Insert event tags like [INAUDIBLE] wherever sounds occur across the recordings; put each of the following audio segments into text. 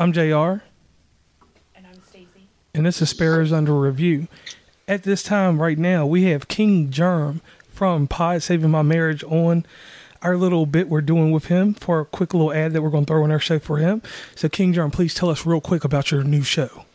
I'm JR, And I'm Stacey. and this is Sparrows Under Review. At this time, right now, we have King Germ from Pod Saving My Marriage on our little bit we're doing with him for a quick little ad that we're going to throw in our show for him. So, King Germ, please tell us real quick about your new show.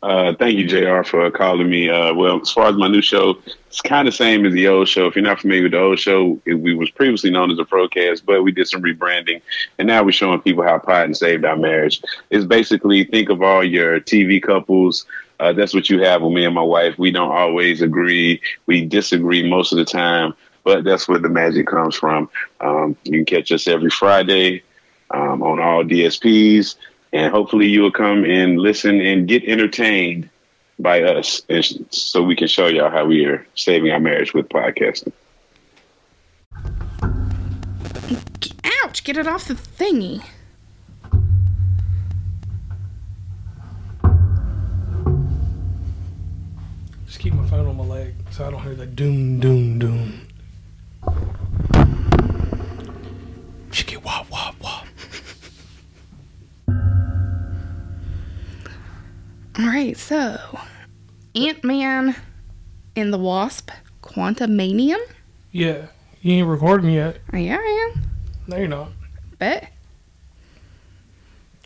Uh, thank you, JR, for calling me. Uh, well, as far as my new show, it's kind of same as the old show. If you're not familiar with the old show, it, we was previously known as the Procast, but we did some rebranding, and now we're showing people how Pod saved our marriage. It's basically think of all your TV couples. Uh, that's what you have with me and my wife. We don't always agree. We disagree most of the time, but that's where the magic comes from. Um, you can catch us every Friday um, on all DSPs and hopefully you will come and listen and get entertained by us and so we can show y'all how we are saving our marriage with podcasting Ouch! Get it off the thingy. Just keep my phone on my leg so I don't hear that doom, doom, doom. All right, so Ant Man and the Wasp, Quantumania. Yeah, you ain't recording yet. Yeah, I am. No, you're not. Bet.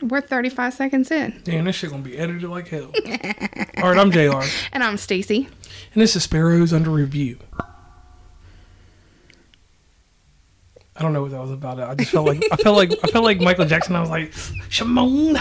We're 35 seconds in. Damn, this shit gonna be edited like hell. [LAUGHS] All right, I'm JR, And I'm Stacey. and this is Sparrows Under Review. I don't know what that was about. I just felt like I felt like I felt like Michael Jackson. I was like, Shimon,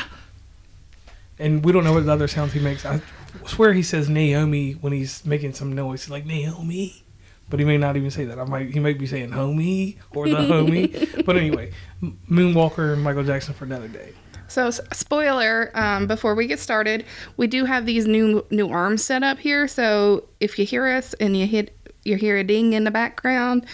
and we don't know what the other sounds he makes. I swear he says Naomi when he's making some noise. He's like Naomi, but he may not even say that. I might he might be saying homie or the homie. [LAUGHS] But anyway, Moonwalker and Michael Jackson for another day. So, spoiler, um, before we get started, we do have these new new arms set up here. So, if you hear us and you hit you hear a ding in the background,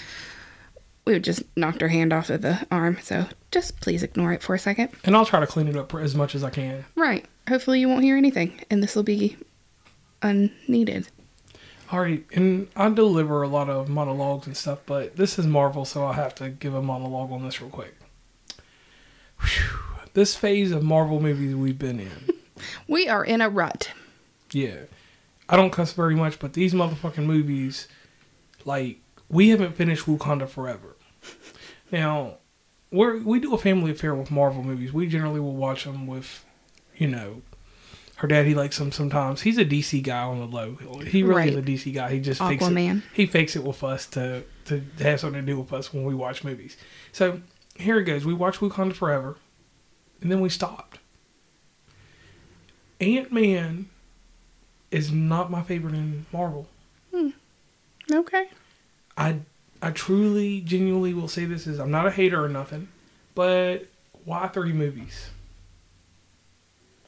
we just knocked our hand off of the arm. So, just please ignore it for a second. And I'll try to clean it up as much as I can. Right. Hopefully, you won't hear anything, and this will be unneeded. All right, and I deliver a lot of monologues and stuff, but this is Marvel, so I'll have to give a monologue on this real quick. Whew. This phase of Marvel movies we've been in, [LAUGHS] We are in a rut. yeah. I don't cuss very much, but these motherfucking movies, like, we haven't finished Wakanda Forever. Now, we're, we do a family affair with Marvel movies. We generally will watch them with, you know, her dad. He likes them sometimes. He's a DC guy on the low. He really is a DC guy. He just fakes it Aquaman. he fakes it with us to to have something to do with us when we watch movies. So here it goes. We watched Wakanda Forever, and then we stopped. Ant Man is not my favorite in Marvel. Hmm. Okay. I I truly, genuinely will say this is I'm not a hater or nothing, but why three movies?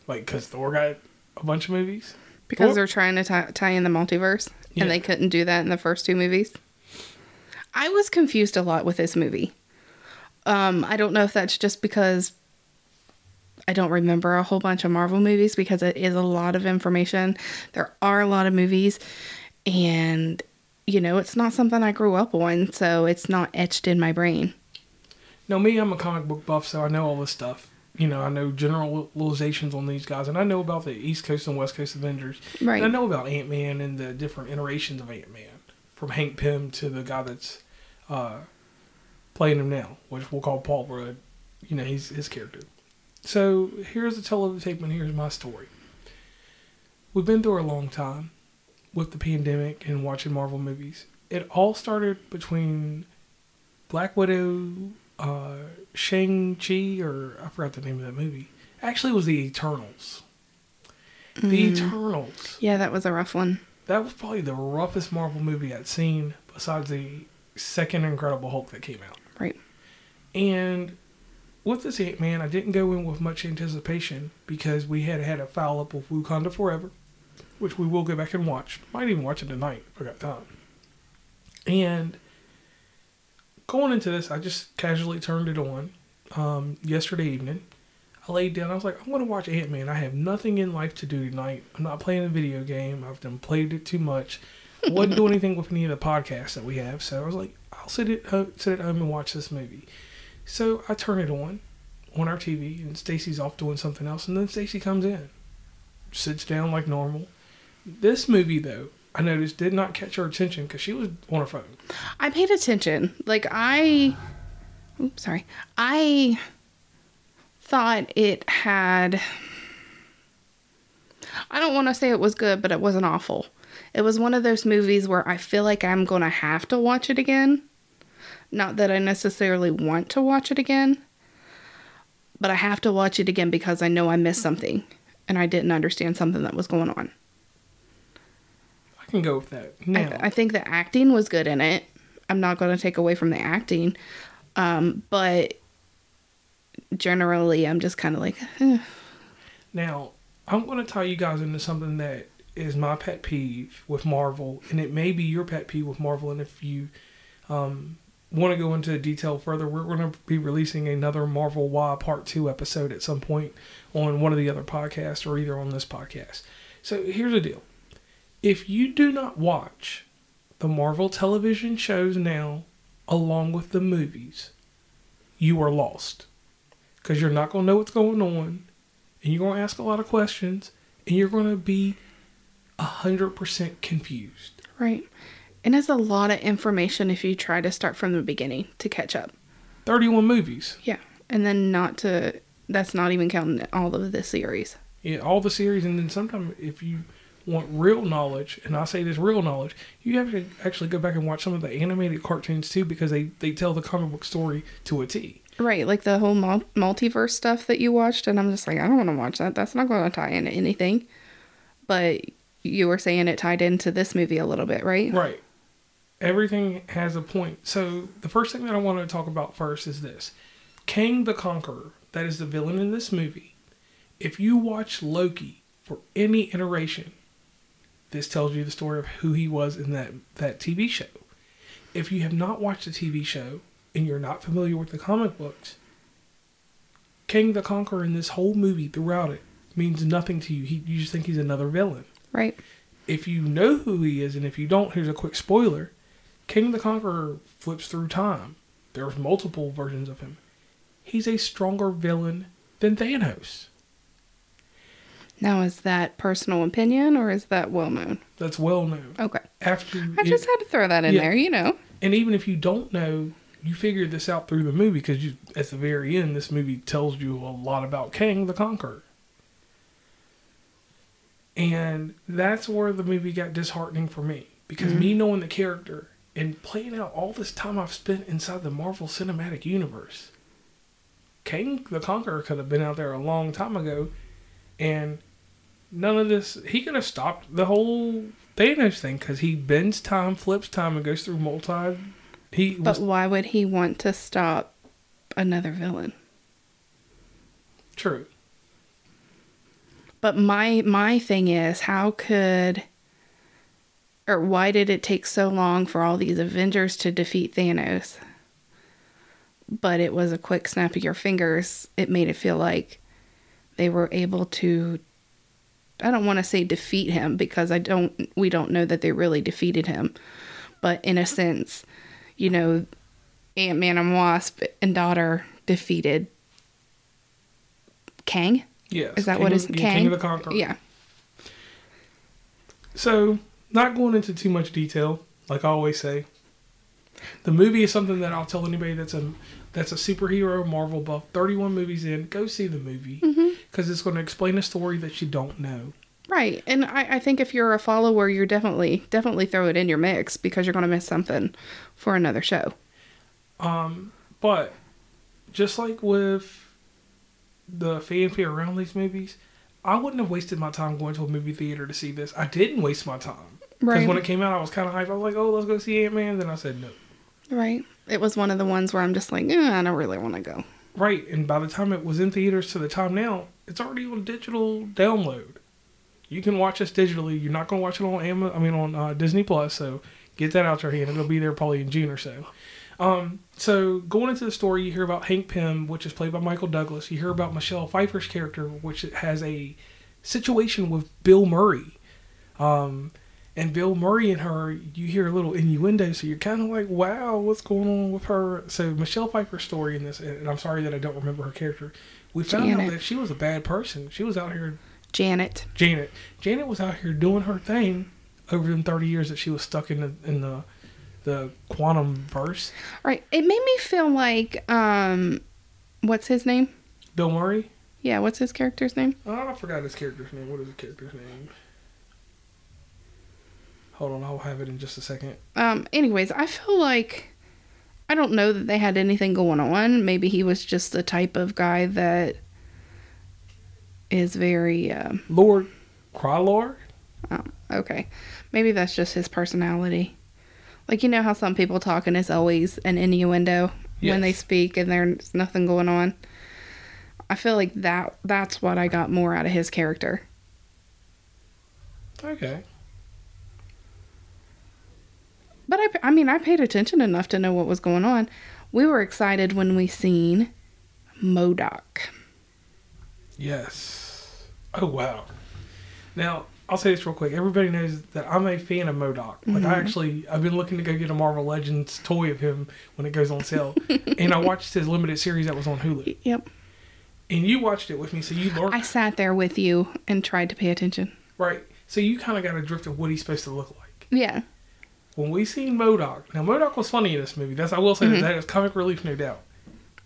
Like, cause Thor got a bunch of movies. Because Well- they're trying to tie, tie in the multiverse, Yeah. and they couldn't do that in the first two movies. I was confused a lot with this movie. Um, I don't know if that's just because I don't remember a whole bunch of Marvel movies because it is a lot of information. There are a lot of movies, and you know, it's not something I grew up on, so it's not etched in my brain. No, me, I'm a comic book buff, so I know all this stuff. You know, I know generalizations on these guys, and I know about the East Coast and West Coast Avengers. Right. And I know about Ant Man and the different iterations of Ant Man, from Hank Pym to the guy that's uh, playing him now, which we'll call Paul Rudd. You know, he's his character. So here's the tell of the tape, and here's my story. We've been through a long time with the pandemic and watching Marvel movies. It all started between Black Widow, uh, Shang Chi, or I forgot the name of that movie. Actually, it was the Eternals. The Eternals. Yeah, that was a rough one. That was probably the roughest Marvel movie I'd seen, besides the second Incredible Hulk that came out. Right. And with this Ant Man, I didn't go in with much anticipation because we had had a foul up with Wakanda Forever, which we will go back and watch. Might even watch it tonight if I got time. And going into this, I just casually turned it on um, yesterday evening. I laid down. I was like, I'm going to watch Ant Man. I have nothing in life to do tonight. I'm not playing a video game. I've done played it too much. [LAUGHS] Wasn't doing anything with any of the podcasts that we have. So I was like, I'll sit at, ho- sit at home and watch this movie. So I turn it on. on our TV, and Stacey's off doing something else, and then Stacey comes in, sits down like normal. This movie, though, I noticed did not catch her attention because she was on her phone. I paid attention. Like I oops, sorry. I thought it had I don't want to say it was good, but it wasn't awful. It was one of those movies where I feel like I'm going to have to watch it again. Not that I necessarily want to watch it again, but I have to watch it again because I know I missed something and I didn't understand something that was going on. I can go with that. I, I think the acting was good in it. I'm not going to take away from the acting, um, but generally, I'm just kind of like, eh. Now, I'm going to tie you guys into something that is my pet peeve with Marvel, and it may be your pet peeve with Marvel. And if you um, want to go into detail further, we're going to be releasing another Marvel Why Part 2 episode at some point on one of the other podcasts or either on this podcast. So here's the deal if you do not watch the Marvel television shows now, along with the movies, you are lost. Because you're not going to know what's going on and you're going to ask a lot of questions and you're going to be 100% confused. right. And it's a lot of information if you try to start from the beginning to catch up. 31 movies. Yeah. And then not to, that's not even counting all of the series. Yeah, all the series. And then sometimes if you want real knowledge, and I say this real knowledge, you have to actually go back and watch some of the animated cartoons too because they, they tell the comic book story to a T. Right. Like the whole mul- multiverse stuff that you watched. And I'm just like, I don't want to watch that. That's not going to tie into anything. But you were saying it tied into this movie a little bit, right? Right. Everything has a point. So the first thing that I want to talk about first is this. Kang the Conqueror, that is the villain in this movie. If you watch Loki for any iteration, this tells you the story of who he was in that, that TV show. If you have not watched the TV show and you're not familiar with the comic books, King the Conqueror in this whole movie throughout it means nothing to you. He, you just think he's another villain Right. if you know who he is, and if you don't, here's a quick spoiler: King the Conqueror flips through time. There's multiple versions of him. He's a stronger villain than Thanos. Now, is that personal opinion or is that well known? That's well known. Okay. After I just had to throw that in Yeah. there, you know. and even if you don't know, you figure this out through the movie because you, at the very end, this movie tells you a lot about King the Conqueror. And that's where the movie got disheartening for me because me mm-hmm. knowing the character and playing out all this time I've spent inside the Marvel Cinematic Universe, King the Conqueror could have been out there a long time ago, and none of this. He could have stopped the whole Thanos thing because he bends time, flips time, and goes through multi. He But was why would he want to stop another villain? true. But my my thing is, how could or why did it take so long for all these Avengers to defeat Thanos? But it was a quick snap of your fingers. It made it feel like they were able to I don't want to say defeat him because I don't we don't know that they really defeated him. But in a sense, you know, Ant Man and Wasp and daughter defeated Kang. Yes. Is that King what of- Kang? King of the Conqueror. Yeah. So, not going into too much detail, like I always say, the movie is something that I'll tell anybody that's a that's a superhero Marvel buff. Thirty one movies in, go see the movie mm-hmm. Because it's going to explain a story that you don't know. Right. And I, I think if you're a follower, you're definitely definitely throw it in your mix because you're gonna miss something for another show. Um, but just like with the fanfare around these movies, I wouldn't have wasted my time going to a movie theater to see this. I didn't waste my time because Right. when it came out, I was kind of hyped. I was like, "Oh, let's go see Ant Man." Then I said no. Right. It was one of the ones where I'm just like, eh, I don't really want to go. Right, and by the time it was in theaters to the time now, it's already on digital download. You can watch this digitally. You're not going to watch it on Amazon. I mean, on uh, Disney Plus. So get that out your hand. It'll be there probably in June or so. Um, so going into the story, you hear about Hank Pym, which is played by Michael Douglas. You hear about Michelle Pfeiffer's character, which has a situation with Bill Murray. Um, And Bill Murray and her, you hear a little innuendo, so you're kind of like, wow, what's going on with her? So Michelle Pfeiffer's story in this, and I'm sorry that I don't remember her character. We found out that she was a bad person. She was out here Janet. Janet. Janet was out here doing her thing over the 30 years that she was stuck in the in the the quantum verse. Right. It made me feel like um what's his name? Bill Murray. Yeah, what's his character's name? Oh, I forgot his character's name. What is the character's name? Hold on, I'll have it in just a second. Um anyways, I feel like I don't know that they had anything going on. Maybe he was just the type of guy that is very um Lord Krylar. oh, okay. Maybe that's just his personality. Like you know how some people talk and it's always an innuendo when they speak and there's nothing going on. I feel like that that's what I got more out of his character. Okay. But I, I mean, I paid attention enough to know what was going on. We were excited when we seen Modok. Yes. Oh wow. Now I'll say this real quick. Everybody knows that I'm a fan of Modok. Like I mm-hmm. actually, I've been looking to go get a Marvel Legends toy of him when it goes on sale, [LAUGHS] and I watched his limited series that was on Hulu. Yep. And you watched it with me, so you learned I sat there with you and tried to pay attention. right. So you kind of got a drift of what he's supposed to look like. Yeah. When we seen Modok, now Modok was funny in this movie. That's I will say that that is comic relief, no doubt.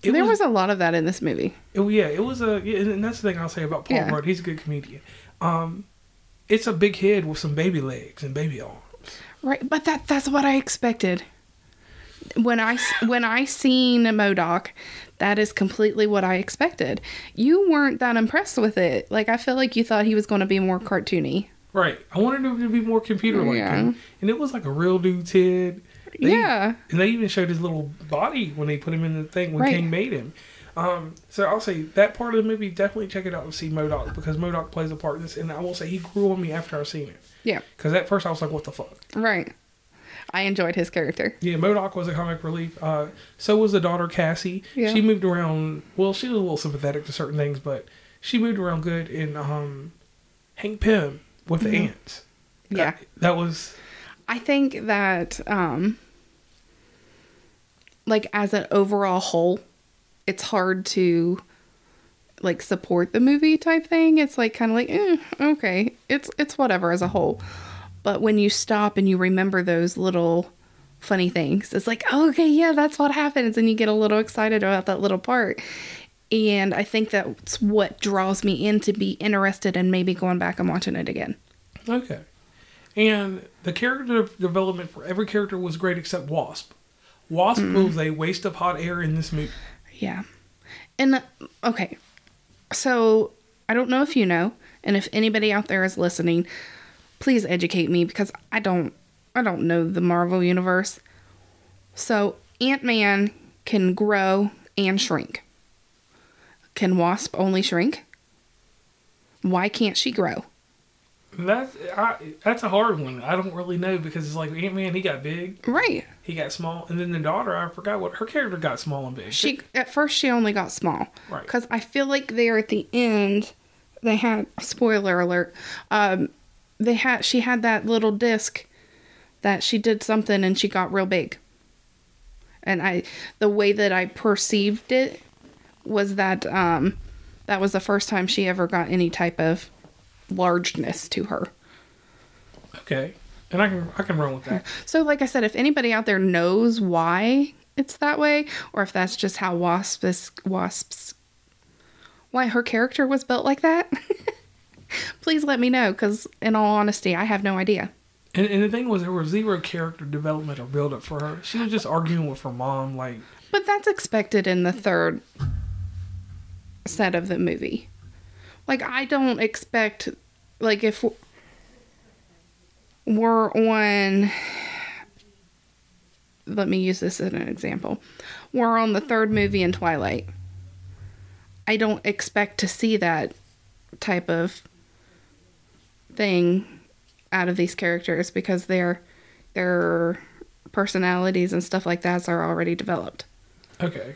It there was, a lot of that in this movie. It, yeah, it was a, yeah, and that's the thing I'll say about Paul Yeah. Rudd. He's a good comedian. Um, it's a big head with some baby legs and baby arms. Right, but that that's what I expected. When I when I seen Modok, that is completely what I expected. You weren't that impressed with it. Like I feel like you thought he was going to be more cartoony. Right. I wanted him to be more computer like, Yeah. and, and it was like a real dude's head. They- yeah. and they even showed his little body when they put him in the thing when Right. King made him. Um, so I'll say that part of the movie definitely check it out and see Modok because Modok plays a part in this, and I will say he grew on me after I seen it. Yeah. Because at first I was like, "What the fuck?" Right. I enjoyed his character. Yeah, Modok was a comic relief. Uh, so was the daughter Cassie. Yeah. She moved around. Well, she was a little sympathetic to certain things, but she moved around good. And um, Hank Pym with the ants. Mm-hmm. Yeah. That, was I think that um like as an overall whole, it's hard to like support the movie type thing. It's like kind of like, eh, okay, it's it's whatever as a whole. But when you stop and you remember those little funny things, it's like, oh, okay, yeah, that's what happens, and you get a little excited about that little part. And I think that's what draws me in to be interested in maybe going back and watching it again. okay. And the character development for every character was great except Wasp. Wasp Mm-hmm. was a waste of hot air in this movie. Yeah. And okay. So, I don't know if you know, and if anybody out there is listening, please educate me because I don't I don't know the Marvel universe. So, Ant-Man can grow and shrink. Can Wasp only shrink? Why can't she grow? That's I, that's a hard one. I don't really know because it's like Ant Man, he got big, Right. he got small, and then the daughter, I forgot what her character got small and big. She at first she only got small. Right. Because I feel like there at the end, they had spoiler alert. Um, they had she had that little disc that she did something and she got real big. And I, the way that I perceived it, was that um, that was the first time she ever got any type of largeness to her. Okay, and I can I can run with that. [LAUGHS] So, like I said, if anybody out there knows why it's that way, or if that's just how Wasp is, Wasp's, why her character was built like that, [LAUGHS] please let me know. Because, in all honesty, I have no idea. And, and the thing was, there was zero character development or build up for her. She was just arguing with her mom, like, But that's expected in the third set of the movie. Like, I don't expect, like, if we're on, let me use this as an example. We're on the third movie in Twilight. I don't expect to see that type of thing out of these characters because their their personalities and stuff like that are already developed. okay,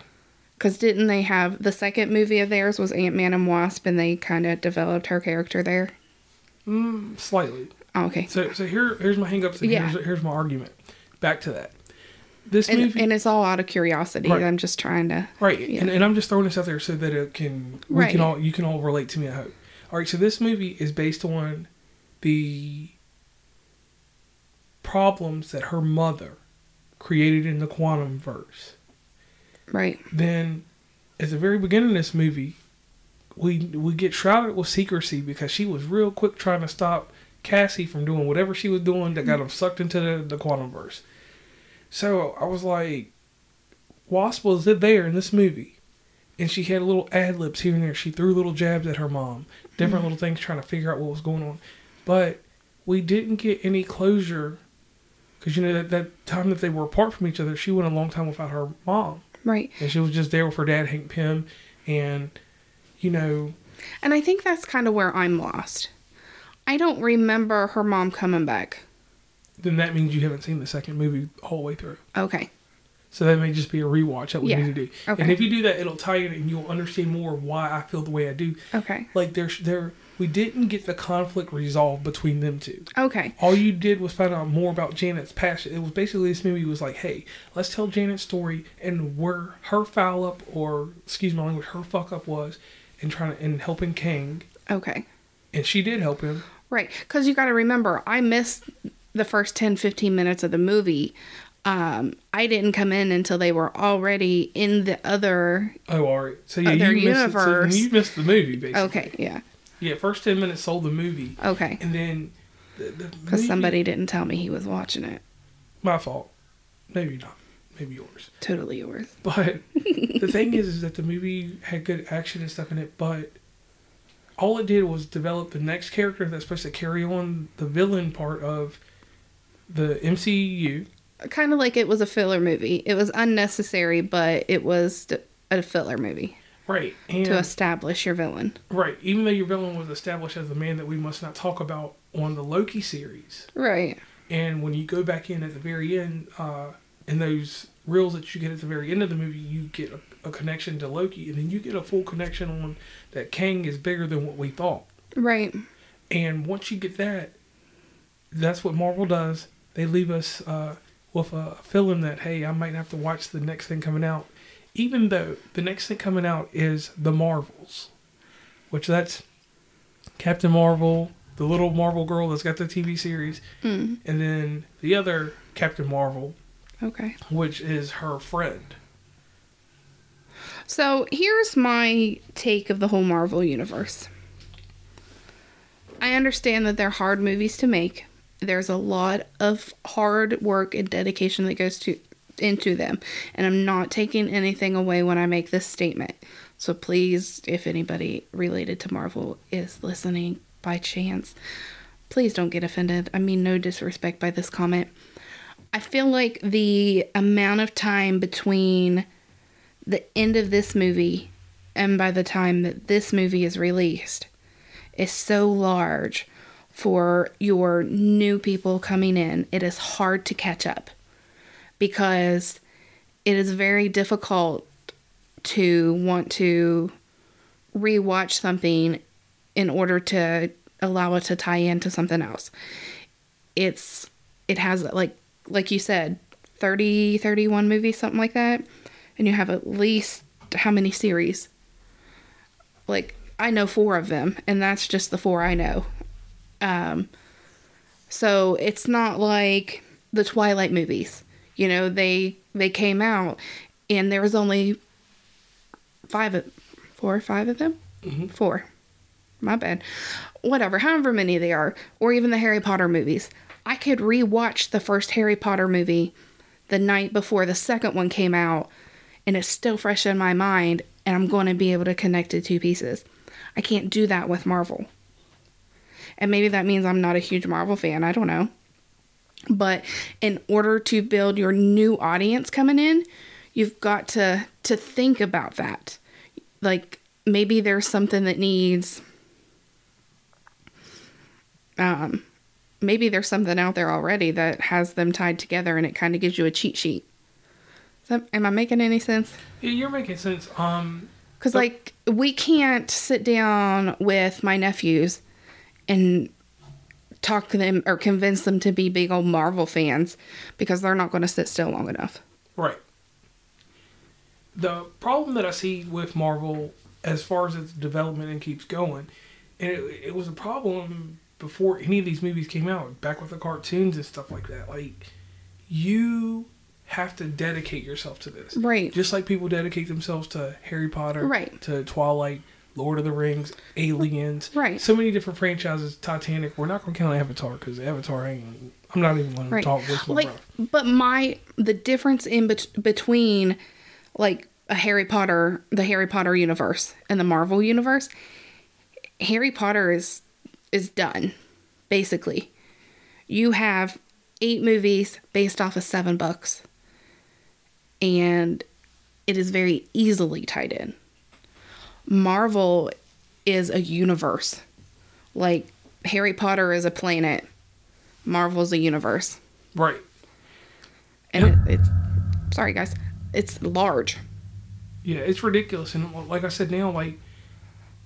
Because didn't they have the second movie of theirs was Ant Man and Wasp, and they kind of developed her character there? mm, slightly. Oh, okay. So so here here's my hangups and Yeah. here's here's my argument. Back to that. This And, movie and it's all out of curiosity. Right. I'm just trying to. Right, Yeah. and, and I'm just throwing this out there so that it can we Right. can all you can all relate to me. I hope. All right, so this movie is based on the problems that her mother created in the quantum verse. Right. Then, at the very beginning of this movie, we we get shrouded with secrecy because she was real quick trying to stop Cassie from doing whatever she was doing that got mm-hmm. him sucked into the, the quantum verse. So I was like, Wasp was it there in this movie, and she had little ad libs here and there. She threw little jabs at her mom, different mm-hmm. little things, trying to figure out what was going on. But we didn't get any closure because you know that, that time that they were apart from each other, she went a long time without her mom, Right. and she was just there with her dad, Hank Pym, and you know, And I think that's kind of where I'm lost. I don't remember her mom coming back. then that means you haven't seen the second movie all the way through. Okay. So that may just be a rewatch that we Yeah. need to do. Okay. And if you do that, it'll tie in and you'll understand more why I feel the way I do. Okay. Like there's there we didn't get the conflict resolved between them two. Okay. All you did was find out more about Janet's past. It was basically this movie was like, hey, let's tell Janet's story and where her foul up or excuse my language, her fuck up was in trying to in helping Kang. Okay. And she did help him. Right. Because you got to remember, I missed the first 10, 15 minutes of the movie. Um, I didn't come in until they were already in the other. Oh, all right. So yeah, you missed, it. So universe. you missed the movie basically. Okay. Yeah. Yeah, first ten minutes sold the movie, Okay. and then the, the Because somebody didn't tell me he was watching it. my fault. Maybe not. Maybe yours. Totally yours. [LAUGHS] But the thing is, is that the movie had good action and stuff in it, but all it did was develop the next character that's supposed to carry on the villain part of the MCU. Kind of like it was a filler movie. It was unnecessary, but it was a filler movie Right. And to establish your villain. right, even though your villain was established as the man that we must not talk about on the Loki series. Right. And when you go back in at the very end, uh, in those reels that you get at the very end of the movie, you get a, a connection to Loki, and then you get a full connection on that Kang is bigger than what we thought. Right. And once you get that, that's what Marvel does. They leave us uh, with a feeling that hey, I might have to watch the next thing coming out, even though the next thing coming out is the Marvels, which that's Captain Marvel, the little Marvel girl that's got the TV series, Mm. and then the other Captain Marvel, Okay. which is her friend. So here's my take of the whole Marvel universe. I understand that they're hard movies to make. There's a lot of hard work and dedication that goes to into them, and I'm not taking anything away when I make this statement. So please, if anybody related to Marvel is listening by chance, please don't get offended. I mean no disrespect by this comment. I feel like the amount of time between the end of this movie and by the time that this movie is released is so large for your new people coming in. It is hard to catch up because it is very difficult to want to rewatch something in order to allow it to tie into something else. It's it has like like you said 30 31 movies something like that and you have at least how many series? Like I know 4 of them and that's just the 4 I know. Um so it's not like the Twilight movies. You know, they they came out and there was only five of four or five of them? Mhm. Four. My bad. Whatever, however many they are, or even the Harry Potter movies. I could rewatch the first Harry Potter movie the night before the second one came out, and it's still fresh in my mind, and I'm going to be able to connect the two pieces. I can't do that with Marvel. And maybe that means I'm not a huge Marvel fan. I don't know. But in order to build your new audience coming in, you've got to to think about that. Like maybe there's something that needs um maybe there's something out there already that has them tied together and it kind of gives you a cheat sheet. That, am I making any sense? Yeah, you're making sense. Um, Because, But- like, we can't sit down with my nephews and talk to them or convince them to be big old Marvel fans because they're not going to sit still long enough. Right. The problem that I see with Marvel, as far as its development and keeps going, and it, it was a problem before any of these movies came out, back with the cartoons and stuff like that. Like, you have to dedicate yourself to this. Right. Just like people dedicate themselves to Harry Potter, Right. to Twilight, Lord of the Rings, Aliens, Right. So many different franchises. Titanic. We're not going to count Avatar because Avatar ain't. I'm not even going to talk with my Like, but my the difference in bet- between like a Harry Potter, the Harry Potter universe and the Marvel universe, Harry Potter is is done basically. You have eight movies based off of seven books, and it is very easily tied in. Marvel is a universe. Like Harry Potter is a planet. Marvel's a universe. Right. And it, it's sorry guys. It's large. Yeah, it's ridiculous, and like I said now, like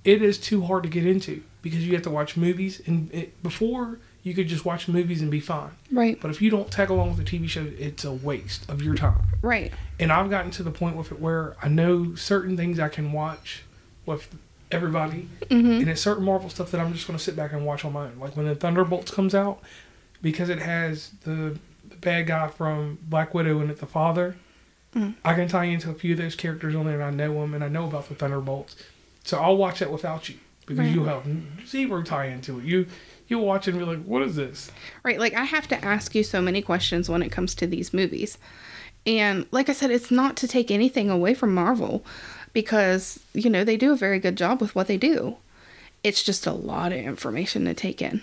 it is too hard to get into because you have to watch movies, and it, before you could just watch movies and be fine. Right. But if you don't tag along with the TV show, it's a waste of your time. Right. And I've gotten to the point with it where I know certain things I can watch with everybody, mm-hmm. and it's certain Marvel stuff that I'm just going to sit back and watch on my own. Like when the Thunderbolts comes out, because it has the, the bad guy from Black Widow and it, the father. Mm-hmm. I can tie into a few of those characters on there, and I know them, and I know about the Thunderbolts. So I'll watch that without you because Right. you have zero tie into it. You you watch it and be like, "What is this?" Right. Like I have to ask you so many questions when it comes to these movies. And like I said, it's not to take anything away from Marvel because, you know, they do a very good job with what they do. It's just a lot of information to take in.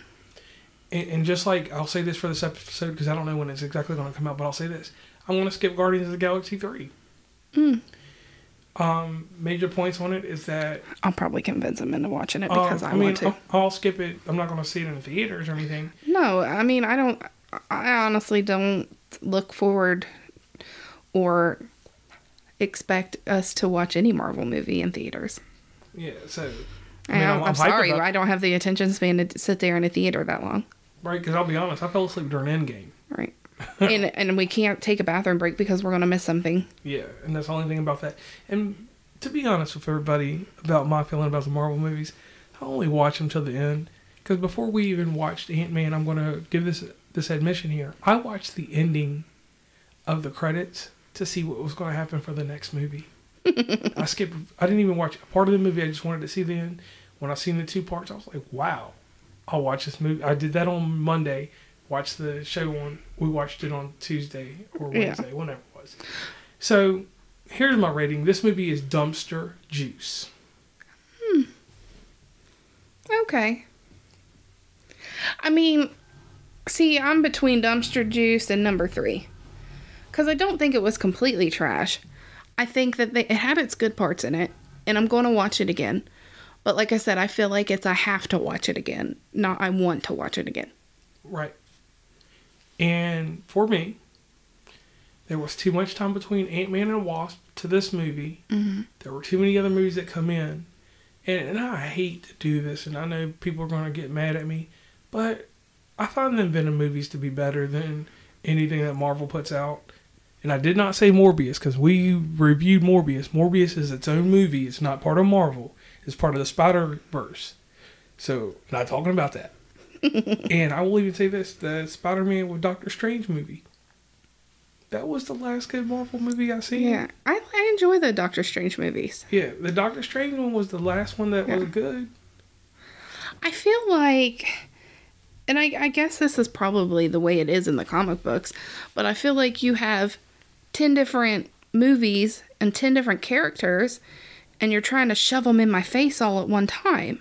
And, and just like I'll say this for this episode because I don't know when it's exactly going to come out, but I'll say this: I want to skip Guardians of the Galaxy three. Um, major points on it is that I'll probably convince them into watching it because I, I mean want to. I'll, I'll skip it. I'm not going to see it in the theaters or anything. No, I mean, I don't, I honestly don't look forward or expect us to watch any Marvel movie in theaters. Yeah, so I am I'm- I'm, I'm sorry, I don't have the attention span to sit there in a theater that long. right because I'll be honest, I fell asleep during Endgame. Right. [LAUGHS] and and we can't take a bathroom break because we're gonna miss something. Yeah, and that's the only thing about that. And to be honest with everybody about my feeling about the Marvel movies, I only watch them till the end because before we even watched Ant Man, I'm going to give this this admission here. I watched the ending of the credits to see what was going to happen for the next movie. I [LAUGHS] skipped. I didn't even watch a part of the movie. I just wanted to see the end. When I seen the two parts, I was like, "Wow, I'll watch this movie." I did that on Monday. Watched the show on. We watched it on Tuesday or Yeah. Wednesday, whenever it was. So here's my rating. This movie is dumpster juice. Hmm. Okay. I mean, see, I'm between dumpster juice and number three, because I don't think it was completely trash. I think that they, it had its good parts in it, and I'm going to watch it again. But like I said, I feel like it's I have to watch it again, not I want to watch it again. Right. And for me, there was too much time between Ant Man and Wasp to this movie. Mm-hmm. There were too many other movies that come in. And, and I hate to do this, and I know people are going to get mad at me, but I find the Venom movies to be better than anything that Marvel puts out. And I did not say Morbius because we reviewed Morbius. Morbius is its own movie. It's not part of Marvel. It's part of the Spider Verse. So, not talking about that. [LAUGHS] and I will even say this: the Spider-Man with Doctor Strange movie. That was the last good Marvel movie I seen. Yeah, I, I enjoy the Doctor Strange movies. Yeah, the Doctor Strange one was the last one that Yeah. was good. I feel like, and I, I guess this is probably the way it is in the comic books, but I feel like you have 10 different movies and 10 different characters, and you're trying to shove them in my face all at one time.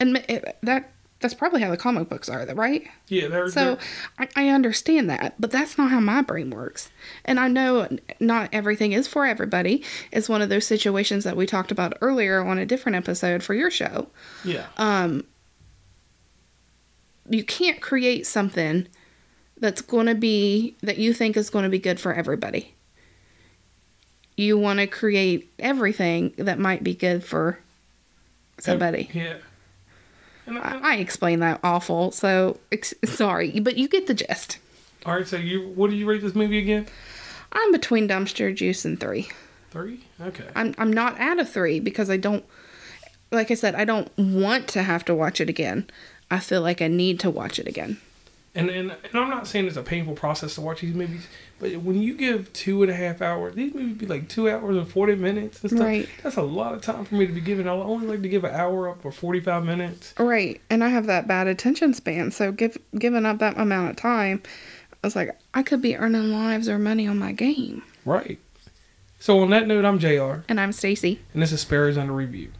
And it, that that's probably how the comic books are, right? Yeah, they're, So they're I, I understand that, but that's not how my brain works. And I know not everything is for everybody. It's one of those situations that we talked about earlier on a different episode for your show yeah, um you can't create something that's going to be that you think is going to be good for everybody you want to create everything that might be good for somebody yeah. And I, I, I explained that awful, so ex- sorry, but you get the gist. all right, so you what do you rate this movie again? I'm between dumpster juice and three. Three. Okay. I'm I'm not at a three because I don't like I said, I don't want to have to watch it again. I feel like I need to watch it again. And, and and I'm not saying it's a painful process to watch these movies, but when you give two and a half hours, these movies be like two hours and forty minutes and stuff. Right. That's a lot of time for me to be giving. I only like to give an hour up or forty five minutes. Right. And I have that bad attention span, so give giving up that amount of time, I was like, I could be earning lives or money on my game. Right. So on that note, I'm Jr. And I'm Stacey. and this is Sparrows Under Review.